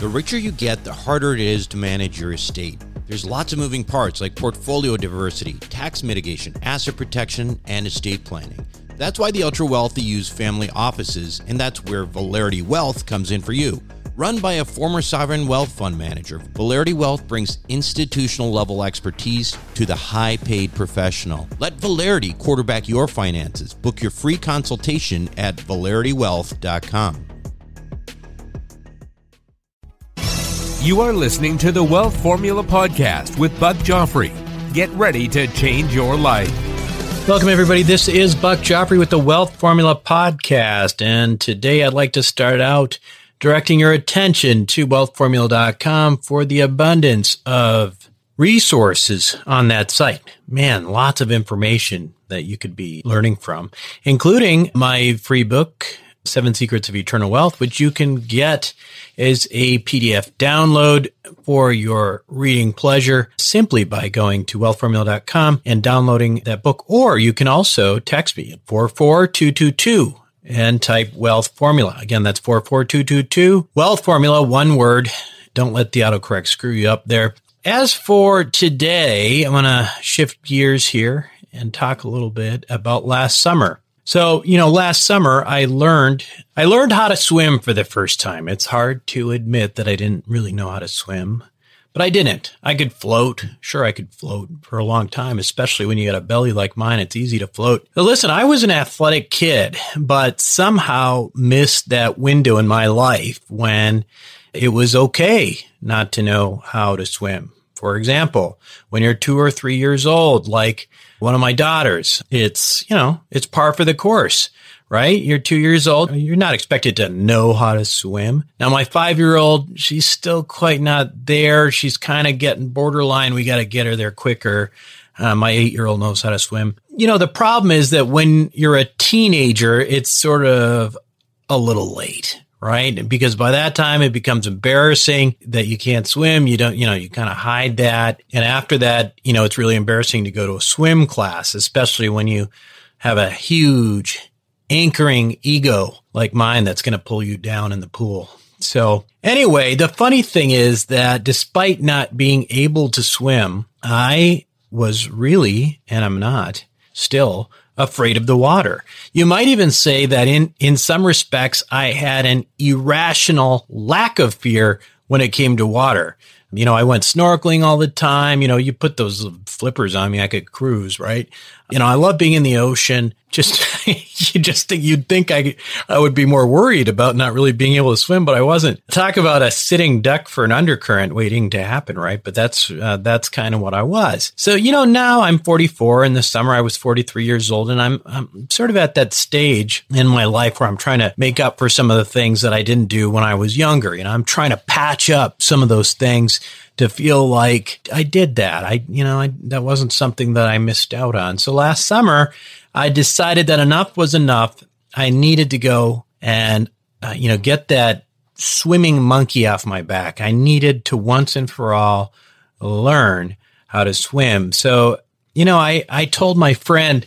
The richer you get, the harder it is to manage your estate. There's lots of moving parts like portfolio diversity, tax mitigation, asset protection, and estate planning. That's why the ultra wealthy use family offices, and that's where Valerity Wealth comes in for you. Run by a former sovereign wealth fund manager, Valerity Wealth brings institutional level expertise to the high paid professional. Let Valerity quarterback your finances. Book your free consultation at valeritywealth.com. You are listening to the Wealth Formula Podcast with Buck Joffrey. Get ready to change your life. Welcome, everybody. This is Buck Joffrey with the Wealth Formula Podcast. And today I'd like to start out directing your attention to wealthformula.com for the abundance of resources on that site. Man, lots of information that you could be learning from, including my free book, Seven Secrets of Eternal Wealth, which you can get as a PDF download for your reading pleasure simply by going to wealthformula.com and downloading that book. Or you can also text me at 44222 and type wealth formula. Again, that's 44222 wealth formula, one word. Don't let the autocorrect screw you up there. As for today, I'm going to shift gears here and talk a little bit about last summer. So, you know, last summer I learned, I learned how to swim for the first time. It's hard to admit that I didn't really know how to swim, but I didn't. I could float. Sure, I could float for a long time, especially when you got a belly like mine. It's easy to float. But listen, I was an athletic kid, but somehow missed that window in my life when it was okay not to know how to swim. For example, when you're two or three years old, like one of my daughters. It's, you know, it's par for the course, right? You're two years old. You're not expected to know how to swim. Now, my five year old, she's still quite not there. She's kind of getting borderline. We got to get her there quicker. Uh, my eight year old knows how to swim. You know, the problem is that when you're a teenager, it's sort of a little late, right? Because by that time it becomes embarrassing that you can't swim. You don't, you know, you kind of hide that. And after that, you know, it's really embarrassing to go to a swim class, especially when you have a huge anchoring ego like mine that's going to pull you down in the pool. So anyway, the funny thing is that despite not being able to swim, I was really, and I'm not still afraid of the water. You might even say that in, in some respects, I had an irrational lack of fear when it came to water. You know, I went snorkeling all the time. You know, you put those flippers on me, I could cruise, right? You know, I love being in the ocean. Just, you just think you'd think I, I would be more worried about not really being able to swim, but I wasn't. Talk about a sitting duck for an undercurrent waiting to happen, right? But that's, uh, that's kind of what I was. So, you know, now I'm 44. In the summer, I was 43 years old and I'm, I'm sort of at that stage in my life where I'm trying to make up for some of the things that I didn't do when I was younger. You know, I'm trying to patch up some of those things to feel like I did that. I, you know, I, that wasn't something that I missed out on. So last summer, I decided that enough was enough. I needed to go and, uh, you know, get that swimming monkey off my back. I needed to once and for all learn how to swim. So, you know, I, I told my friend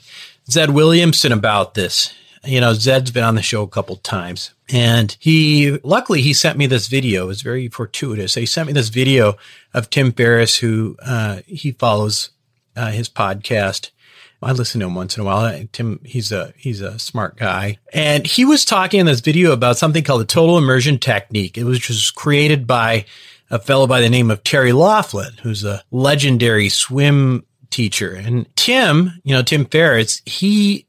Zed Williamson about this. You know, Zed's been on the show a couple times and he, luckily he sent me this video. It was very fortuitous. He sent me this video of Tim Ferriss, who, uh, he follows, uh, his podcast I listen to him once in a while. Tim, he's a he's a smart guy, and he was talking in this video about something called the total immersion technique. It was just created by a fellow by the name of Terry Laughlin, who's a legendary swim teacher. And Tim, you know, Tim Ferriss, he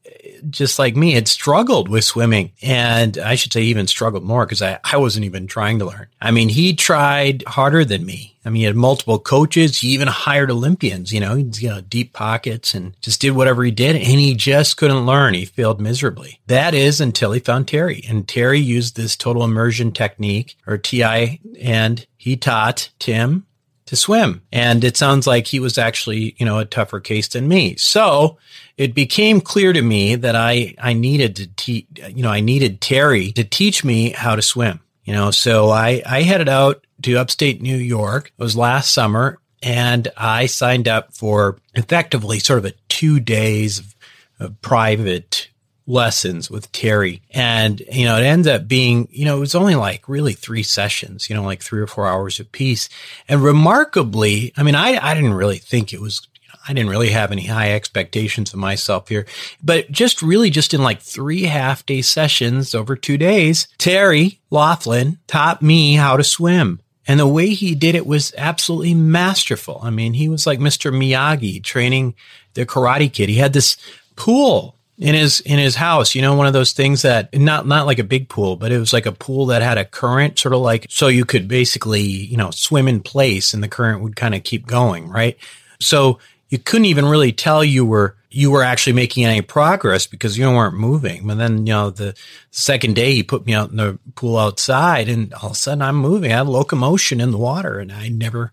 just like me, had struggled with swimming. And I should say even struggled more because I, I wasn't even trying to learn. I mean, he tried harder than me. I mean, he had multiple coaches. He even hired Olympians, you know, he's, you know, deep pockets and just did whatever he did. And he just couldn't learn. He failed miserably. That is until he found Terry. And Terry used this total immersion technique or TI and he taught Tim to swim. And it sounds like he was actually, you know, a tougher case than me. So it became clear to me that I, I needed to teach, you know, I needed Terry to teach me how to swim, you know, so I, I headed out to upstate New York. It was last summer and I signed up for effectively sort of a two days of, of private lessons with Terry. And, you know, it ends up being, you know, it was only like really three sessions, you know, like three or four hours a piece. And remarkably, I mean, I, I didn't really think it was I didn't really have any high expectations of myself here, but just really just in like three half day sessions over two days, Terry Laughlin taught me how to swim. And the way he did it was absolutely masterful. I mean, he was like Mr. Miyagi training the karate kid. He had this pool in his in his house you know one of those things that not not like a big pool but it was like a pool that had a current sort of like so you could basically you know swim in place and the current would kind of keep going right so you couldn't even really tell you were you were actually making any progress because you weren't moving. But then, you know, the second day he put me out in the pool outside and all of a sudden I'm moving. I have locomotion in the water and I never,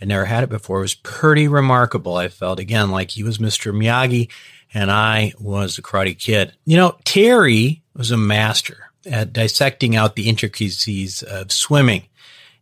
I never had it before. It was pretty remarkable. I felt again like he was Mr. Miyagi and I was a karate kid. You know, Terry was a master at dissecting out the intricacies of swimming.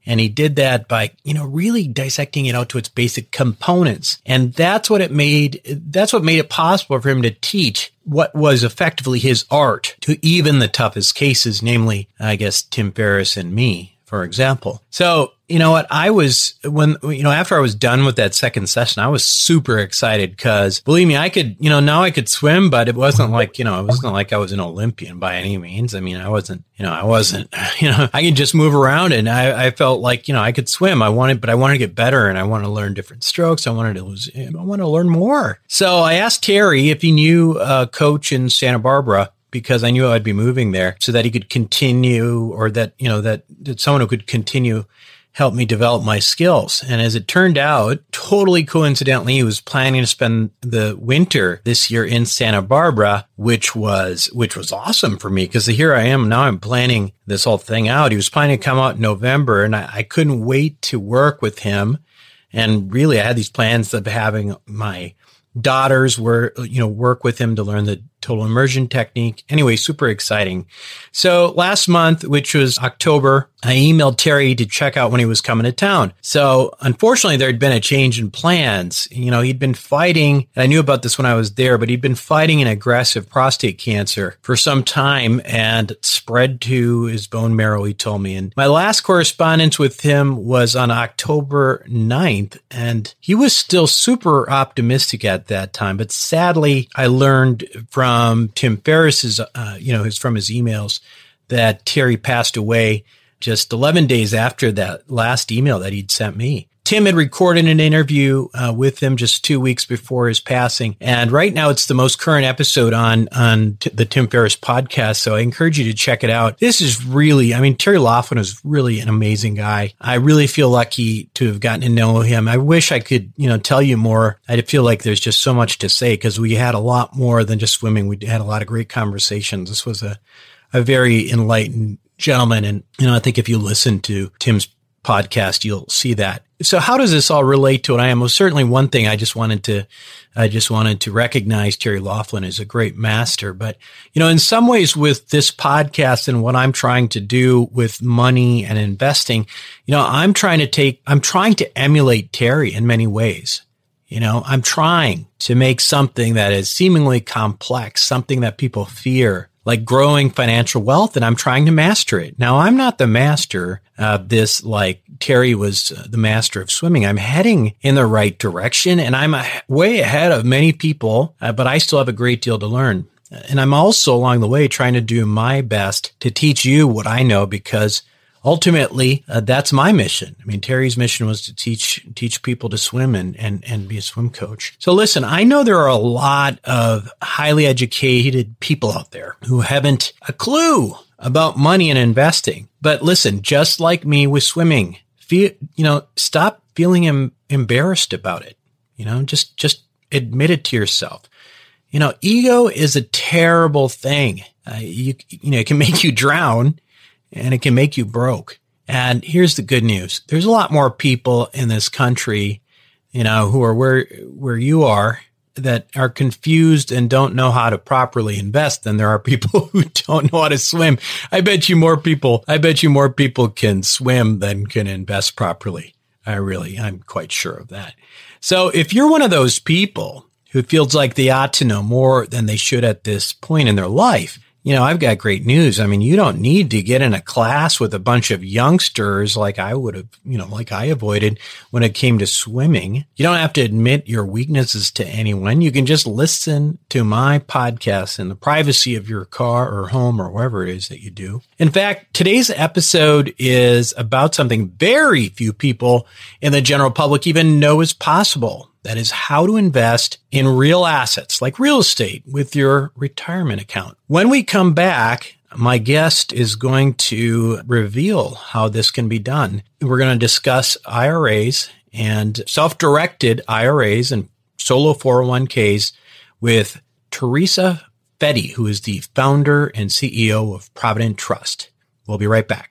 And he did that by, you know, really dissecting it out to its basic components. And that's what it made, that's what made it possible for him to teach what was effectively his art to even the toughest cases, namely, I guess, Tim Ferriss and me, for example. So you know what? I was when you know after I was done with that second session, I was super excited because believe me, I could you know now I could swim, but it wasn't like you know it wasn't like I was an Olympian by any means. I mean, I wasn't you know I wasn't you know I could just move around and I, I felt like you know I could swim. I wanted, but I wanted to get better and I want to learn different strokes. I wanted to lose. I want to learn more. So I asked Terry if he knew a coach in Santa Barbara because I knew I'd be moving there so that he could continue or that, you know, that, that someone who could continue help me develop my skills. And as it turned out, totally coincidentally, he was planning to spend the winter this year in Santa Barbara, which was, which was awesome for me because here I am now I'm planning this whole thing out. He was planning to come out in November and I, I couldn't wait to work with him. And really I had these plans of having my daughters were, you know, work with him to learn the total immersion technique. Anyway, super exciting. So last month, which was October, I emailed Terry to check out when he was coming to town. So unfortunately, there had been a change in plans. You know, he'd been fighting, and I knew about this when I was there, but he'd been fighting an aggressive prostate cancer for some time and spread to his bone marrow, he told me. And my last correspondence with him was on October 9th, and he was still super optimistic at that time. But sadly, I learned from from Tim Ferriss's, uh, you know, his from his emails that Terry passed away just 11 days after that last email that he'd sent me. Tim had recorded an interview uh, with him just two weeks before his passing, and right now it's the most current episode on on t- the Tim Ferriss podcast. So I encourage you to check it out. This is really, I mean, Terry Laughlin is really an amazing guy. I really feel lucky to have gotten to know him. I wish I could, you know, tell you more. I feel like there's just so much to say because we had a lot more than just swimming. We had a lot of great conversations. This was a a very enlightened gentleman, and you know, I think if you listen to Tim's podcast, you'll see that. So how does this all relate to what I am? Well, certainly one thing I just wanted to, I just wanted to recognize Terry Laughlin as a great master. But, you know, in some ways with this podcast and what I'm trying to do with money and investing, you know, I'm trying to take, I'm trying to emulate Terry in many ways. You know, I'm trying to make something that is seemingly complex, something that people fear, like growing financial wealth and I'm trying to master it. Now I'm not the master of this like Terry was uh, the master of swimming. I'm heading in the right direction and I'm way ahead of many people, uh, but I still have a great deal to learn. And I'm also along the way trying to do my best to teach you what I know because ultimately, uh, that's my mission. I mean, Terry's mission was to teach teach people to swim and, and and be a swim coach. So listen, I know there are a lot of highly educated people out there who haven't a clue about money and investing. But listen, just like me with swimming, feel you know, stop feeling em- embarrassed about it. You know, just just admit it to yourself. You know, ego is a terrible thing. Uh, you you know, it can make you drown and it can make you broke. And here's the good news. There's a lot more people in this country, you know, who are where, where you are that are confused and don't know how to properly invest than there are people who don't know how to swim. I bet you more people, I bet you more people can swim than can invest properly. I really, I'm quite sure of that. So if you're one of those people who feels like they ought to know more than they should at this point in their life you know, I've got great news. I mean, you don't need to get in a class with a bunch of youngsters like I would have, you know, like I avoided when it came to swimming. You don't have to admit your weaknesses to anyone. You can just listen to my podcast in the privacy of your car or home or wherever it is that you do. In fact, today's episode is about something very few people in the general public even know is possible. That is how to invest in real assets like real estate with your retirement account. When we come back, my guest is going to reveal how this can be done. We're going to discuss IRAs and self-directed IRAs and solo 401ks with Teresa Fette, who is the founder and CEO of Provident Trust. We'll be right back.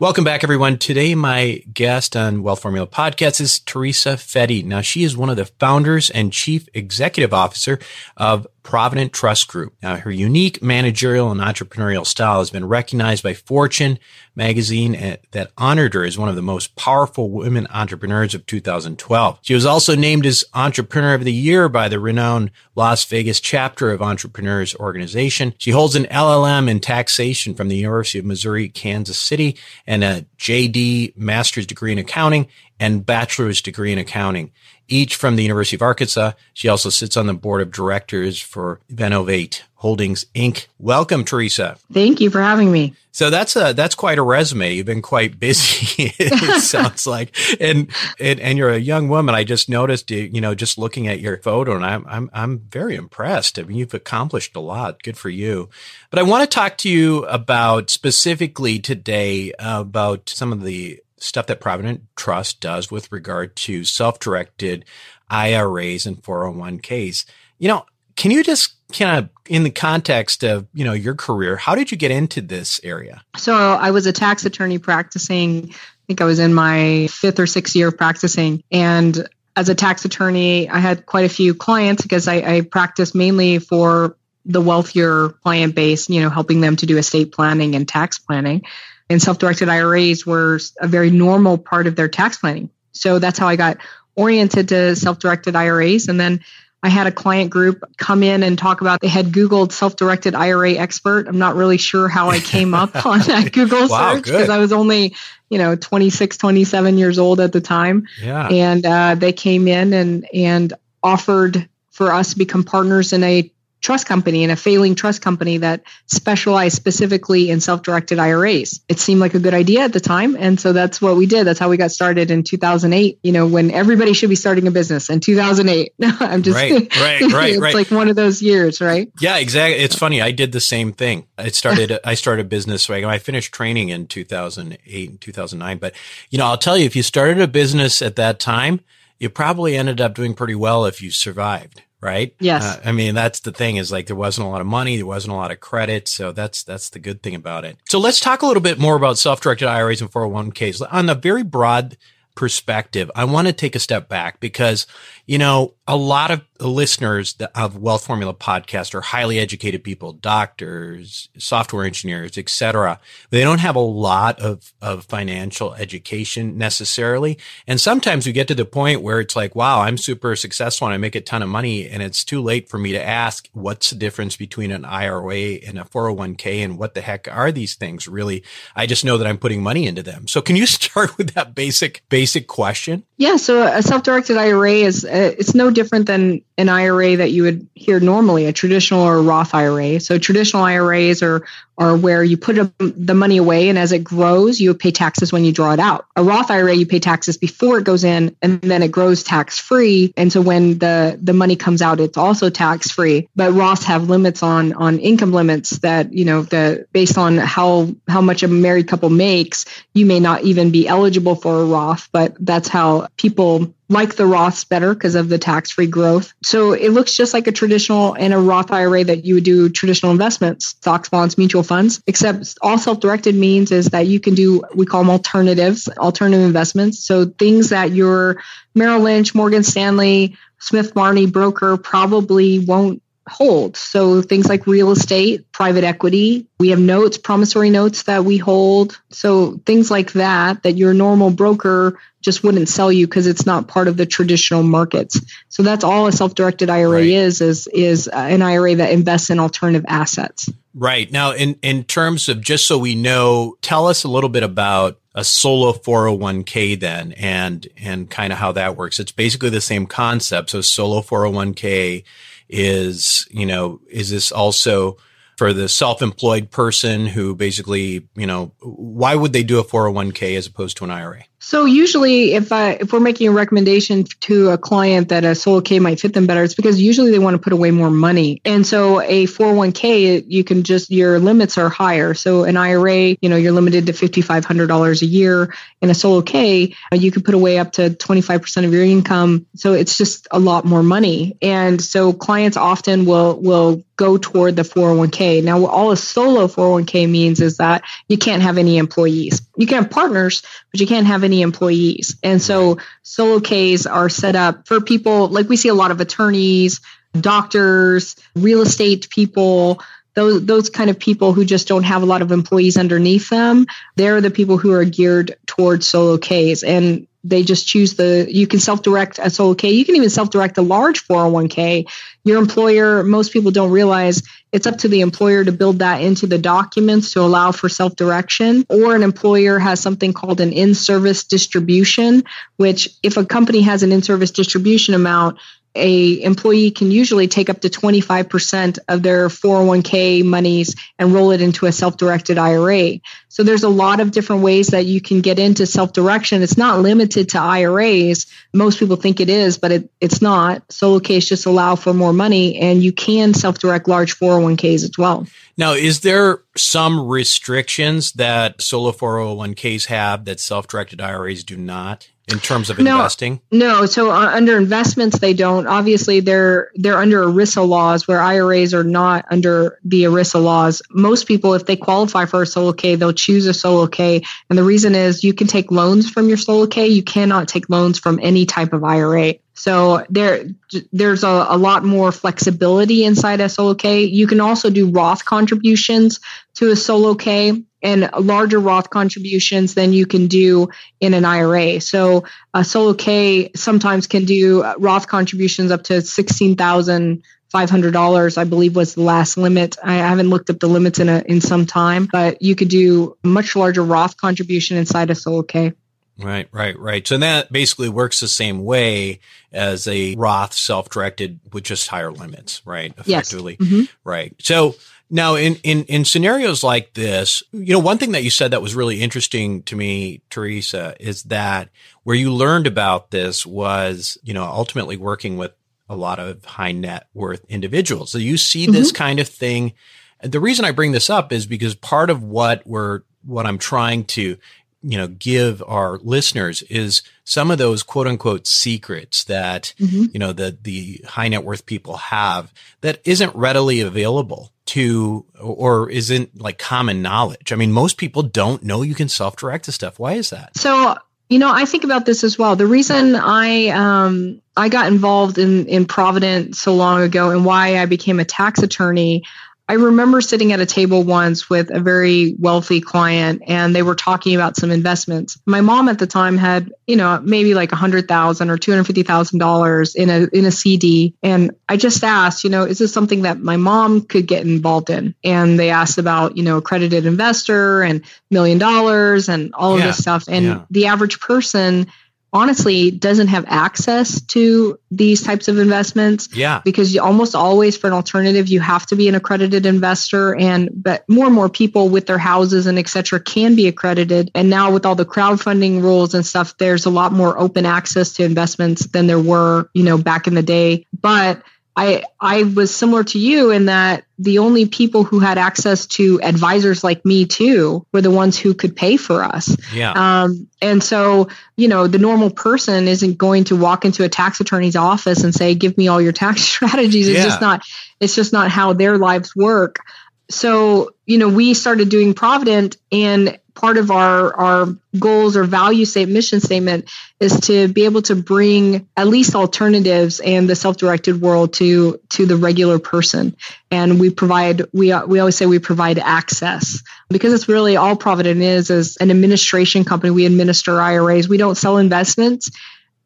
Welcome back, everyone. Today, my guest on Wealth Formula Podcast is Teresa Fette. Now, she is one of the founders and chief executive officer of Provident Trust Group. Now, her unique managerial and entrepreneurial style has been recognized by Fortune magazine eh, that honored her as one of the most powerful women entrepreneurs of 2012. She was also named as Entrepreneur of the Year by the renowned Las Vegas chapter of Entrepreneurs Organization. She holds an LLM in taxation from the University of Missouri, Kansas City, and a JD master's degree in accounting and bachelor's degree in accounting each from the University of Arkansas. She also sits on the board of directors for Venovate Holdings Inc. Welcome, Teresa. Thank you for having me. So that's a that's quite a resume. You've been quite busy. it sounds like, and, and and you're a young woman. I just noticed, you know, just looking at your photo, and I'm I'm I'm very impressed. I mean, you've accomplished a lot. Good for you. But I want to talk to you about specifically today about some of the stuff that Provident Trust does with regard to self-directed IRAs and 401ks. You know, can you just kind of in the context of, you know, your career, how did you get into this area? So I was a tax attorney practicing. I think I was in my fifth or sixth year of practicing. And as a tax attorney, I had quite a few clients because I, I practiced mainly for the wealthier client base, you know, helping them to do estate planning and tax planning and self-directed IRAs were a very normal part of their tax planning. So that's how I got oriented to self-directed IRAs. And then I had a client group come in and talk about they had Googled self-directed IRA expert. I'm not really sure how I came up on that Google wow, search because I was only, you know, 26, 27 years old at the time. Yeah. And uh, they came in and and offered for us to become partners in a trust company and a failing trust company that specialized specifically in self-directed IRAs. It seemed like a good idea at the time. And so that's what we did. That's how we got started in 2008, you know, when everybody should be starting a business in 2008. I'm just, right, right, right. it's right. like one of those years, right? Yeah, exactly. It's funny. I did the same thing. I started, I started a business. So I finished training in 2008 and 2009. But, you know, I'll tell you, if you started a business at that time, you probably ended up doing pretty well if you survived right? Yes. Uh, I mean, that's the thing is like there wasn't a lot of money, there wasn't a lot of credit, so that's that's the good thing about it. So let's talk a little bit more about self-directed IRAs and 401ks on a very broad perspective. I want to take a step back because, you know, a lot of listeners of Wealth Formula podcast are highly educated people, doctors, software engineers, etc. They don't have a lot of, of financial education necessarily. And sometimes we get to the point where it's like, wow, I'm super successful and I make a ton of money. And it's too late for me to ask what's the difference between an IRA and a 401k and what the heck are these things really? I just know that I'm putting money into them. So can you start with that basic, basic basic question? Yeah, so a self-directed IRA is uh, it's no different than an IRA that you would hear normally, a traditional or a Roth IRA. So traditional IRAs are are where you put the money away and as it grows, you pay taxes when you draw it out. A Roth IRA, you pay taxes before it goes in and then it grows tax free. And so when the, the money comes out, it's also tax free. But Roths have limits on, on income limits that, you know, the based on how, how much a married couple makes, you may not even be eligible for a Roth, but that's how people like the Roths better because of the tax free growth. So it looks just like a traditional and a Roth IRA that you would do traditional investments, stocks, bonds, mutual funds, except all self directed means is that you can do, we call them alternatives, alternative investments. So things that your Merrill Lynch, Morgan Stanley, Smith Barney broker probably won't hold. So things like real estate, private equity, we have notes, promissory notes that we hold. So things like that, that your normal broker just wouldn't sell you because it's not part of the traditional markets. So that's all a self-directed IRA right. is, is, is uh, an IRA that invests in alternative assets. Right. Now, in, in terms of just so we know, tell us a little bit about a solo 401k then and, and kind of how that works. It's basically the same concept. So solo 401k is, you know, is this also for the self-employed person who basically, you know, why would they do a 401k as opposed to an IRA? So usually, if I if we're making a recommendation to a client that a solo K might fit them better, it's because usually they want to put away more money. And so a 401k, you can just your limits are higher. So an IRA, you know, you're limited to $5,500 a year. In a solo K, you can put away up to 25% of your income. So it's just a lot more money. And so clients often will will go toward the 401k. Now, all a solo 401k means is that you can't have any employees. You can have partners, but you can't have any employees. And so solo Ks are set up for people like we see a lot of attorneys, doctors, real estate people, those those kind of people who just don't have a lot of employees underneath them. They're the people who are geared towards solo Ks. And they just choose the you can self-direct a solo K. You can even self-direct a large 401k. Your employer, most people don't realize it's up to the employer to build that into the documents to allow for self-direction. Or an employer has something called an in-service distribution, which if a company has an in-service distribution amount, a employee can usually take up to 25% of their 401k monies and roll it into a self-directed IRA. So there's a lot of different ways that you can get into self-direction. It's not limited to IRAs. Most people think it is, but it, it's not. Solo Ks just allow for more money and you can self-direct large 401ks as well. Now, is there some restrictions that solo 401ks have that self-directed IRAs do not? in terms of no, investing? No, so uh, under investments they don't. Obviously, they're they're under ERISA laws where IRAs are not under the ERISA laws. Most people, if they qualify for a solo K, they'll choose a solo K, and the reason is you can take loans from your solo K. You cannot take loans from any type of IRA. So there, there's a, a lot more flexibility inside a solo K. You can also do Roth contributions to a solo K and larger Roth contributions than you can do in an IRA. So a solo K sometimes can do uh, Roth contributions up to sixteen thousand five hundred dollars, I believe, was the last limit. I haven't looked up the limits in a, in some time, but you could do a much larger Roth contribution inside a solo K. Right, right, right. So that basically works the same way as a Roth self-directed with just higher limits, right? Effectively. Yes. Mm-hmm. Right. So now in, in, in scenarios like this, you know, one thing that you said that was really interesting to me, Teresa, is that where you learned about this was, you know, ultimately working with a lot of high net worth individuals. So you see this mm-hmm. kind of thing. The reason I bring this up is because part of what we're what I'm trying to you know, give our listeners is some of those quote unquote secrets that, mm-hmm. you know, the, the high net worth people have that isn't readily available to or isn't like common knowledge. I mean, most people don't know you can self direct the stuff. Why is that? So, you know, I think about this as well. The reason I, um, I got involved in, in Provident so long ago and why I became a tax attorney I remember sitting at a table once with a very wealthy client and they were talking about some investments. My mom at the time had, you know, maybe like a hundred thousand or two hundred fifty thousand dollars in a in a CD. And I just asked, you know, is this something that my mom could get involved in? And they asked about, you know, accredited investor and million dollars and all of yeah. this stuff. And yeah. the average person honestly doesn't have access to these types of investments. Yeah. Because you almost always for an alternative, you have to be an accredited investor. And but more and more people with their houses and et cetera can be accredited. And now with all the crowdfunding rules and stuff, there's a lot more open access to investments than there were, you know, back in the day. But I I was similar to you in that the only people who had access to advisors like me too were the ones who could pay for us. Yeah. Um, and so you know the normal person isn't going to walk into a tax attorney's office and say, "Give me all your tax strategies." It's Yeah. just not. It's just not how their lives work. So you know we started doing Provident and part of our our goals or value statement mission statement is to be able to bring at least alternatives and the self-directed world to to the regular person. And we provide we we always say we provide access. Because it's really all provident is is an administration company. We administer iras we don't sell investments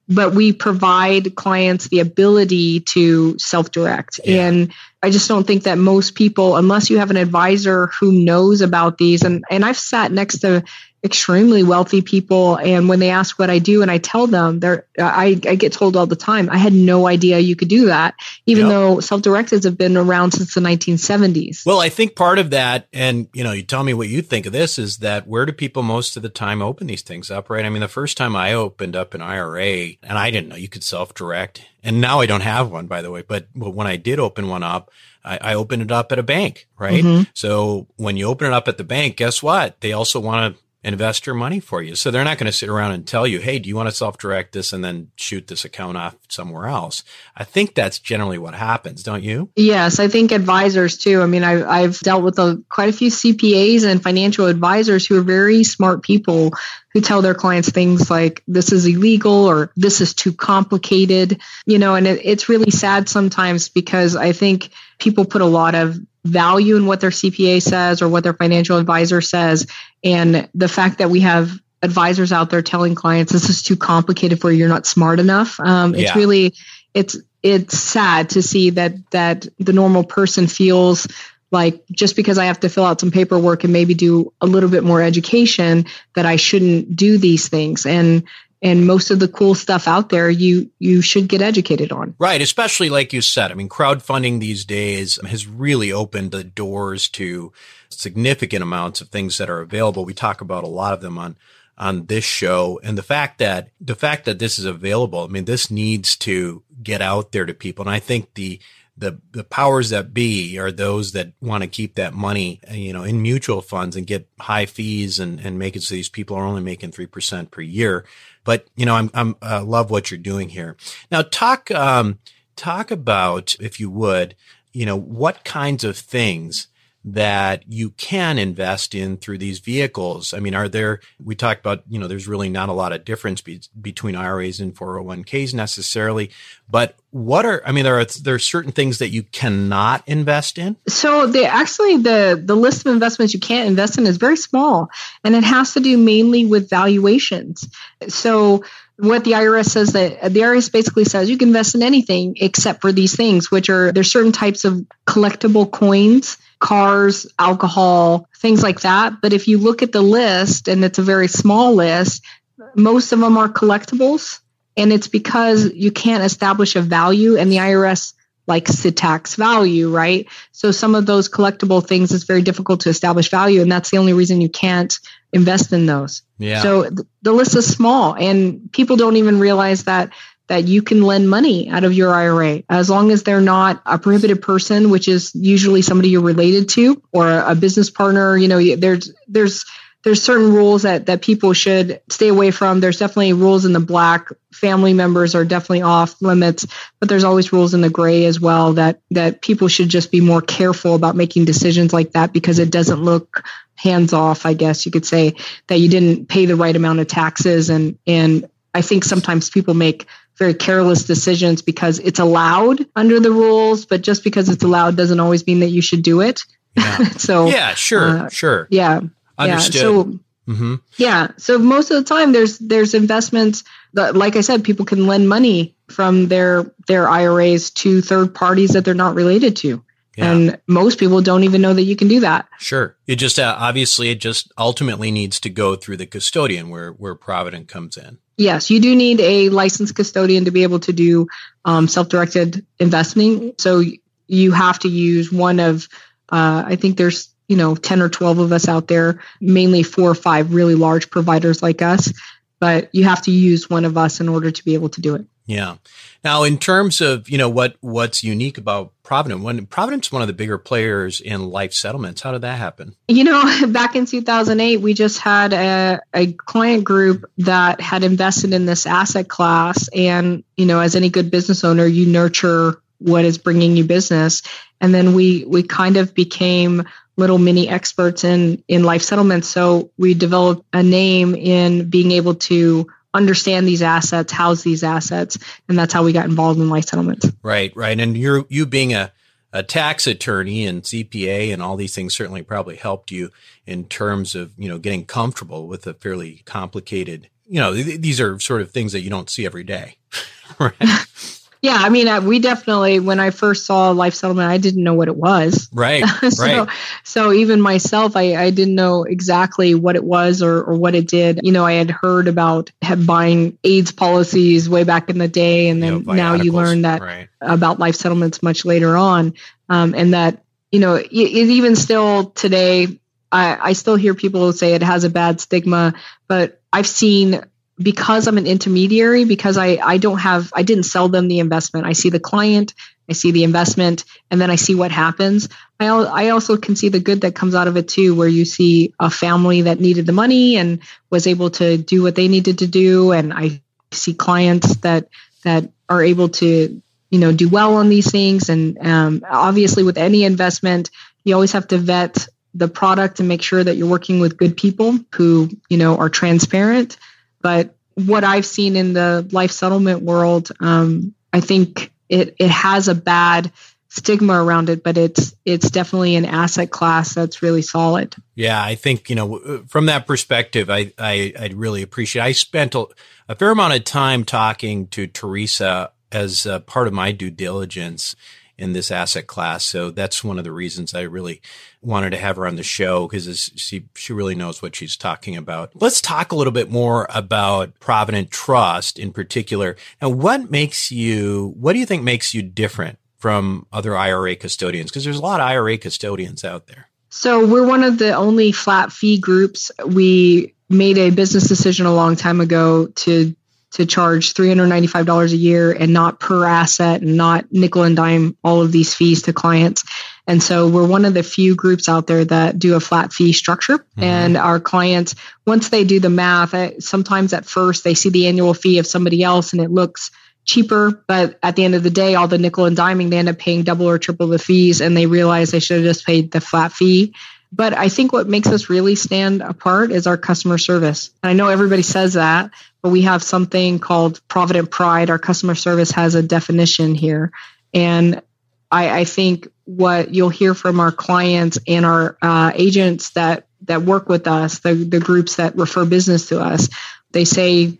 but we provide clients the ability to self-direct. Yeah. and i just don't think that most people unless you have an advisor who knows about these and and i've sat next to extremely wealthy people and when they ask what i do and i tell them they're i, I get told all the time i had no idea you could do that even Yep. though self-directeds have been around since the 1970s Well, I think part of that, and you know, you tell me what you think of this, is that where do people most of the time open these things up, right? I mean, the first time I opened up an IRA, and I didn't know you could self direct, and now I don't have one, by the way, but, when I did open one up, I, opened it up at a bank, right? Mhm. So when you open it up at the bank, guess what? They also want to invest your money for you. So they're not going to sit around and tell you, hey, do you want to self direct this and then shoot this account off somewhere else? I think that's generally what happens, don't you? Yes, I think advisors too. I mean, I, I've dealt with a, quite a few CPAs and financial advisors who are very smart people who tell their clients things like this is illegal or this is too complicated, you know, and it, it's really sad sometimes because I think people put a lot of value in what their CPA says or what their financial advisor says. And the fact that we have advisors out there telling clients this is too complicated for you, you're not smart enough. Um, it's Yeah. really, it's, it's sad to see that that the normal person feels like just because I have to fill out some paperwork and maybe do a little bit more education that I shouldn't do these things and and most of the cool stuff out there you you should get educated on. Right, especially like you said. I mean, crowdfunding these days has really opened the doors to significant amounts of things that are available. We talk about a lot of them on on this show and the fact that the fact that this is available, I mean, this needs to get out there to people. And I think the the the powers that be are those that want to keep that money, you know, in mutual funds and get high fees and and make it so these people are only making three percent per year. But you know, I'm I'm uh, love what you're doing here. Now, talk um, talk about if you would, you know, what kinds of things that you can invest in through these vehicles. I mean, are there, we talked about, you know, there's really not a lot of difference be, between IRAs and 401ks necessarily, but what are, I mean, there are, there are certain things that you cannot invest in. So the actually the the list of investments you can't invest in is very small and it has to do mainly with valuations. So what the IRS says that the IRS basically says you can invest in anything except for these things, which are there's certain types of collectible coins, cars, alcohol, things like that. But if you look at the list, and it's a very small list, most of them are collectibles. And it's because you can't establish a value and the IRS likes to tax value, right? So some of those collectible things it's very difficult to establish value, and that's the only reason you can't invest in those. Yeah. So th- the list is small, and people don't even realize that that you can lend money out of your IRA as long as they're not a prohibited person, which is usually somebody you're related to or a business partner. You know, there's there's there's certain rules that that people should stay away from. There's definitely rules in the black. Family members are definitely off limits, but there's always rules in the gray as well that that people should just be more careful about making decisions like that because it doesn't look hands off. I guess you could say that you didn't pay the right amount of taxes, and and I think sometimes people make very careless decisions because it's allowed under the rules, but just because it's allowed doesn't always mean that you should do it. Yeah. so yeah, sure, uh, sure. yeah. Understood. Yeah. So hmm yeah. So most of the time there's there's investments that like I said, people can lend money from their their IRAs to third parties that they're not related to. Yeah. And most people don't even know that you can do that. Sure. It just uh, obviously it just ultimately needs to go through the custodian where where Provident comes in. Yes, you do need a licensed custodian to be able to do um, self-directed investing. So you have to use one of, uh, I think there's you know 10 or 12 of us out there, mainly four or five really large providers like us, but you have to use one of us in order to be able to do it. Yeah. Now, in terms of you know what what's unique about Provident, when Provident's one of the bigger players in life settlements, how did that happen? You know, back in 2008, we just had a, a client group that had invested in this asset class, and you know, as any good business owner, you nurture what is bringing you business, and then we we kind of became little mini experts in in life settlements. So we developed a name in being able to understand these assets, house these assets, and that's how we got involved in life settlements. Right, right. And you're you being a a tax attorney and CPA and all these things certainly probably helped you in terms of you know getting comfortable with a fairly complicated you know th- these are sort of things that you don't see every day right yeah, I mean, I, we definitely when I first saw life settlement, I didn't know what it was. Right. so, right. so even myself, I, I didn't know exactly what it was or, or what it did. You know, I had heard about buying AIDS policies way back in the day, and then now you learn that right. about life settlements much later on, um, and that you know, it, it even still today, I, I still hear people say it has a bad stigma, but I've seen because I'm an intermediary, because I, I don't have, I didn't sell them the investment. I see the client, I see the investment, and then I see what happens. I, I also can see the good that comes out of it too, where you see a family that needed the money and was able to do what they needed to do. And I see clients that, that are able to, you know, do well on these things. And um, obviously with any investment, you always have to vet the product and make sure that you're working with good people who, you know, are transparent but what I've seen in the life settlement world, um, I think it it has a bad stigma around it, but it's it's definitely an asset class that's really solid. Yeah, I think you know from that perspective, I I, I really appreciate. I spent a, a, fair amount of time talking to Teresa as part of my due diligence in this asset class. So that's one of the reasons I really wanted to have her on the show because she she really knows what she's talking about. Let's talk a little bit more about Provident Trust in particular. And what makes you what do you think makes you different from other IRA custodians? Because there's a lot of IRA custodians out there. So we're one of the only flat fee groups. We made a business decision a long time ago to to charge $395 a year and not per asset and not nickel and dime all of these fees to clients. And so we're one of the few groups out there that do a flat fee structure. Mm-hmm. And our clients, once they do the math, sometimes at first they see the annual fee of somebody else and it looks cheaper. But at the end of the day, all the nickel and diming, they end up paying double or triple the fees and they realize they should have just paid the flat fee. But I think what makes us really stand apart is our customer service. And I know everybody says that, but we have something called Provident Pride. Our customer service has a definition here. And I, I think what you'll hear from our clients and our uh, agents that that work with us, the, the groups that refer business to us, they say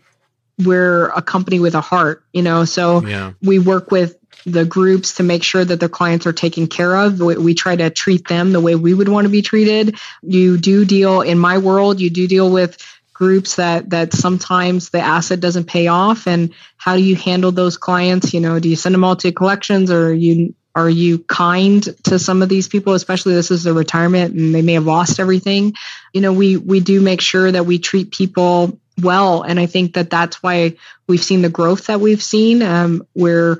we're a company with a heart, you know. So yeah. we work with the groups to make sure that their clients are taken care of. We, try to treat them the way we would want to be treated. You do deal in my world, you do deal with groups that that sometimes the asset doesn't pay off. And how do you handle those clients? You know do you send them all to collections? Or you are you kind to some of these people especially this is a retirement and they may have lost everything? You know we we do make sure that we treat people well. And i think that that's why we've seen the growth that we've seen um, where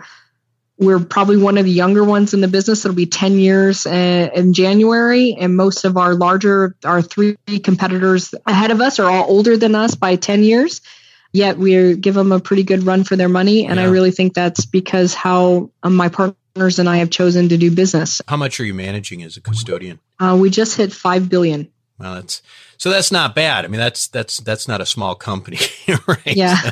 we're probably one of the younger ones in the business. It'll be 10 years uh, in January. And most of our larger, our three competitors ahead of us are all older than us by 10 years. Yet we give them a pretty good run for their money. And yeah. I really think that's because how um, my partners and I have chosen to do business. How much are you managing as a custodian? Uh, we just hit 5 billion. Well, that's so that's not bad. I mean, that's that's that's not a small company, right? Yeah, so,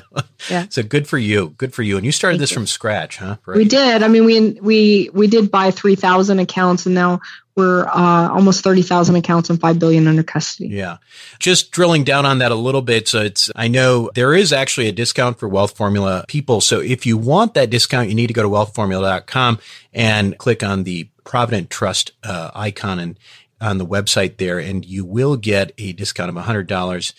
yeah. So good for you. Good for you. And you started Thank this you. from scratch, huh? Right. We did. I mean, we we we did buy three thousand accounts, and now we're uh, almost thirty thousand accounts and five billion under custody. Yeah. Just drilling down on that a little bit. So it's I know there is actually a discount for Wealth Formula people. So if you want that discount, you need to go to wealthformula.com and click on the Provident Trust uh, icon and on the website there, and you will get a discount of $100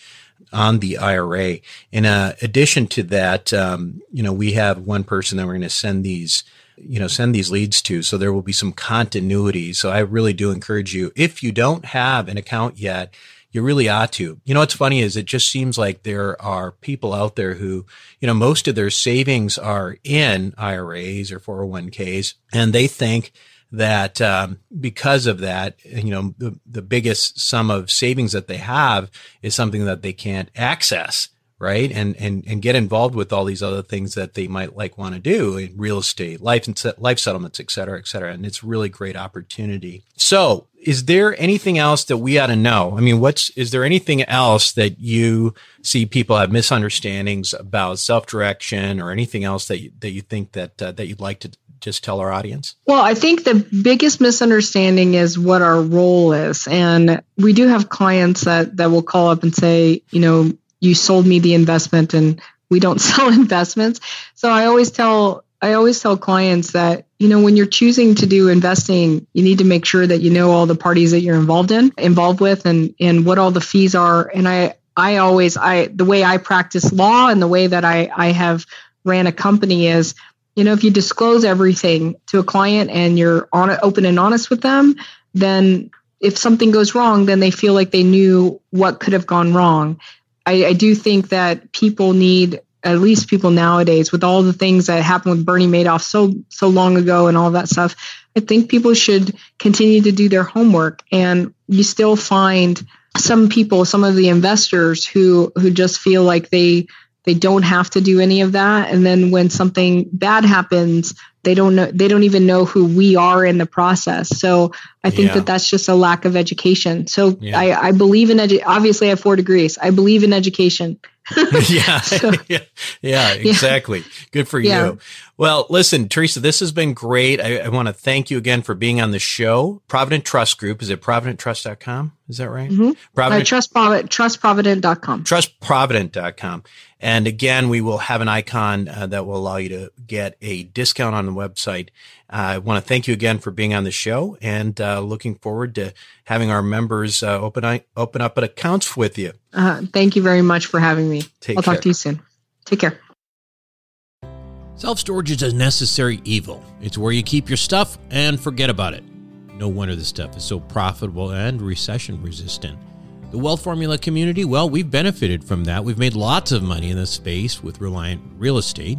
on the IRA. In uh, addition to that, um, you know, we have one person that we're going to send these you know, send these leads to. So there will be some continuity. So I really do encourage you, if you don't have an account yet, you really ought to. You know, what's funny is it just seems like there are people out there who, you know, most of their savings are in IRAs or 401ks, and they think that um, because of that, you know, the, the biggest sum of savings that they have is something that they can't access right? And and and get involved with all these other things that they might like want to do in real estate, life and life settlements, et cetera, et cetera. And it's really great opportunity. So, is there anything else that we ought to know? I mean, what's is there anything else that you see people have misunderstandings about self direction or anything else that you, that you think that uh, that you'd like to just tell our audience? Well, I think the biggest misunderstanding is what our role is. And we do have clients that, that will call up and say, you know, you sold me the investment and we don't sell investments. So I always tell I always tell clients that, you know, when you're choosing to do investing, you need to make sure that you know all the parties that you're involved in, involved with and and what all the fees are. And I I always I the way I practice law and the way that I I have ran a company is, you know, if you disclose everything to a client and you're on open and honest with them, then if something goes wrong, then they feel like they knew what could have gone wrong. I, I do think that people need at least people nowadays with all the things that happened with Bernie Madoff so so long ago and all that stuff. I think people should continue to do their homework and you still find some people, some of the investors who who just feel like they they don't have to do any of that. And then when something bad happens they don't know they don't even know who we are in the process. So i think yeah. that that's just a lack of education. So yeah. I, I believe in edu- obviously i have four degrees. I believe in education yeah, so, yeah, yeah, exactly. Yeah. Good for yeah. you. Well, listen, Teresa, this has been great. I, I want to thank you again for being on the show. Provident Trust Group. Is it providenttrust.com? Is that right? Mm-hmm. Provident, uh, trust, Provident, trustprovident.com. Trustprovident.com. And again, we will have an icon uh, that will allow you to get a discount on the website. I want to thank you again for being on the show and uh, looking forward to having our members uh, open, open up accounts with you. Uh, thank you very much for having me. Take I'll care. talk to you soon. Take care. Self storage is a necessary evil. It's where you keep your stuff and forget about it. No wonder this stuff is so profitable and recession resistant. The Wealth Formula community, well, we've benefited from that. We've made lots of money in this space with Reliant Real Estate,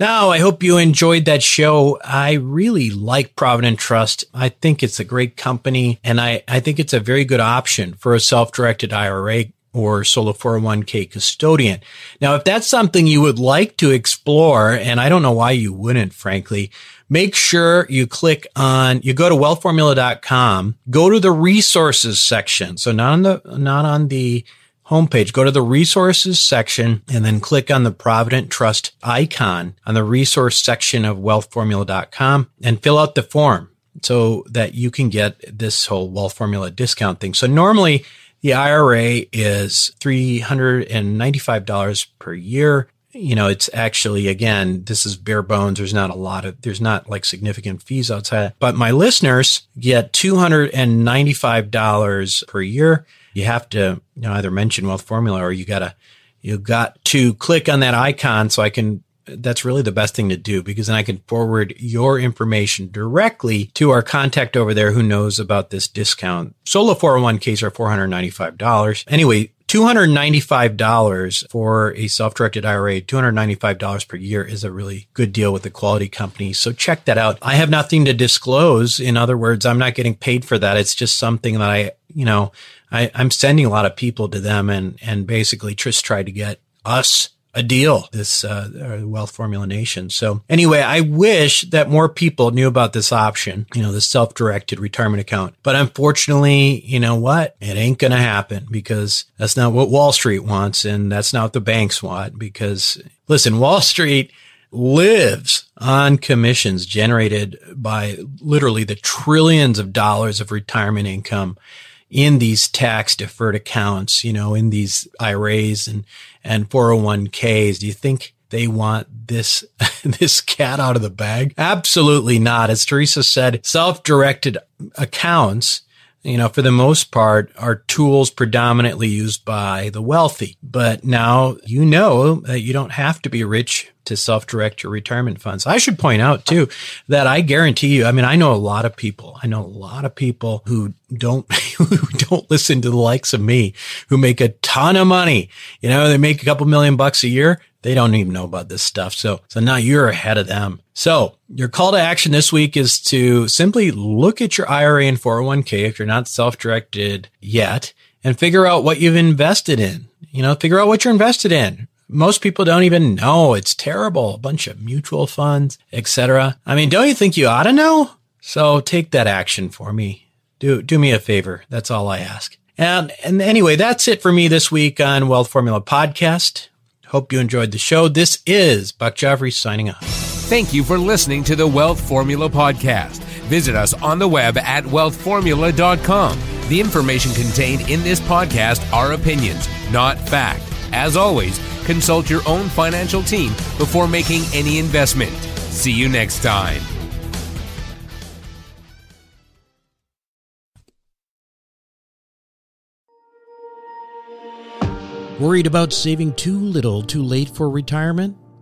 Now, I hope you enjoyed that show. I really like Provident Trust. I think it's a great company and I, I think it's a very good option for a self-directed IRA or solo 401k custodian. Now, if that's something you would like to explore, and I don't know why you wouldn't, frankly, make sure you click on, you go to wealthformula.com, go to the resources section. So not on the, not on the homepage, go to the resources section and then click on the Provident Trust icon on the resource section of wealthformula.com and fill out the form so that you can get this whole wealth formula discount thing. So normally the IRA is $395 per year you know, it's actually, again, this is bare bones. There's not a lot of, there's not like significant fees outside, but my listeners get $295 per year. You have to, you know, either mention wealth formula or you gotta, you got to click on that icon so I can that's really the best thing to do because then I can forward your information directly to our contact over there who knows about this discount. Solo 401ks are $495. Anyway, $295 for a self-directed IRA, $295 per year is a really good deal with the quality company. So check that out. I have nothing to disclose. In other words, I'm not getting paid for that. It's just something that I, you know, I, am sending a lot of people to them and, and basically just try to get us a deal, this uh, Wealth Formula Nation. So anyway, I wish that more people knew about this option, you know, the self-directed retirement account. But unfortunately, you know what? It ain't going to happen because that's not what Wall Street wants. And that's not what the banks want because listen, Wall Street lives on commissions generated by literally the trillions of dollars of retirement income in these tax deferred accounts, you know, in these IRAs and, and 401ks. Do you think they want this, this cat out of the bag? Absolutely not. As Teresa said, self-directed accounts you know, for the most part, are tools predominantly used by the wealthy. But now you know that you don't have to be rich to self-direct your retirement funds. I should point out too that I guarantee you, I mean, I know a lot of people, I know a lot of people who don't, who don't listen to the likes of me, who make a ton of money. You know, they make a couple million bucks a year. They don't even know about this stuff. So, so now you're ahead of them. So your call to action this week is to simply look at your IRA and 401k if you're not self-directed yet and figure out what you've invested in. You know, figure out what you're invested in. Most people don't even know. It's terrible. A bunch of mutual funds, etc. I mean, don't you think you ought to know? So take that action for me. Do, do me a favor. That's all I ask. And, and anyway, that's it for me this week on Wealth Formula Podcast. Hope you enjoyed the show. This is Buck Joffrey signing off. Thank you for listening to the Wealth Formula Podcast. Visit us on the web at wealthformula.com. The information contained in this podcast are opinions, not fact. As always, consult your own financial team before making any investment. See you next time. Worried about saving too little too late for retirement?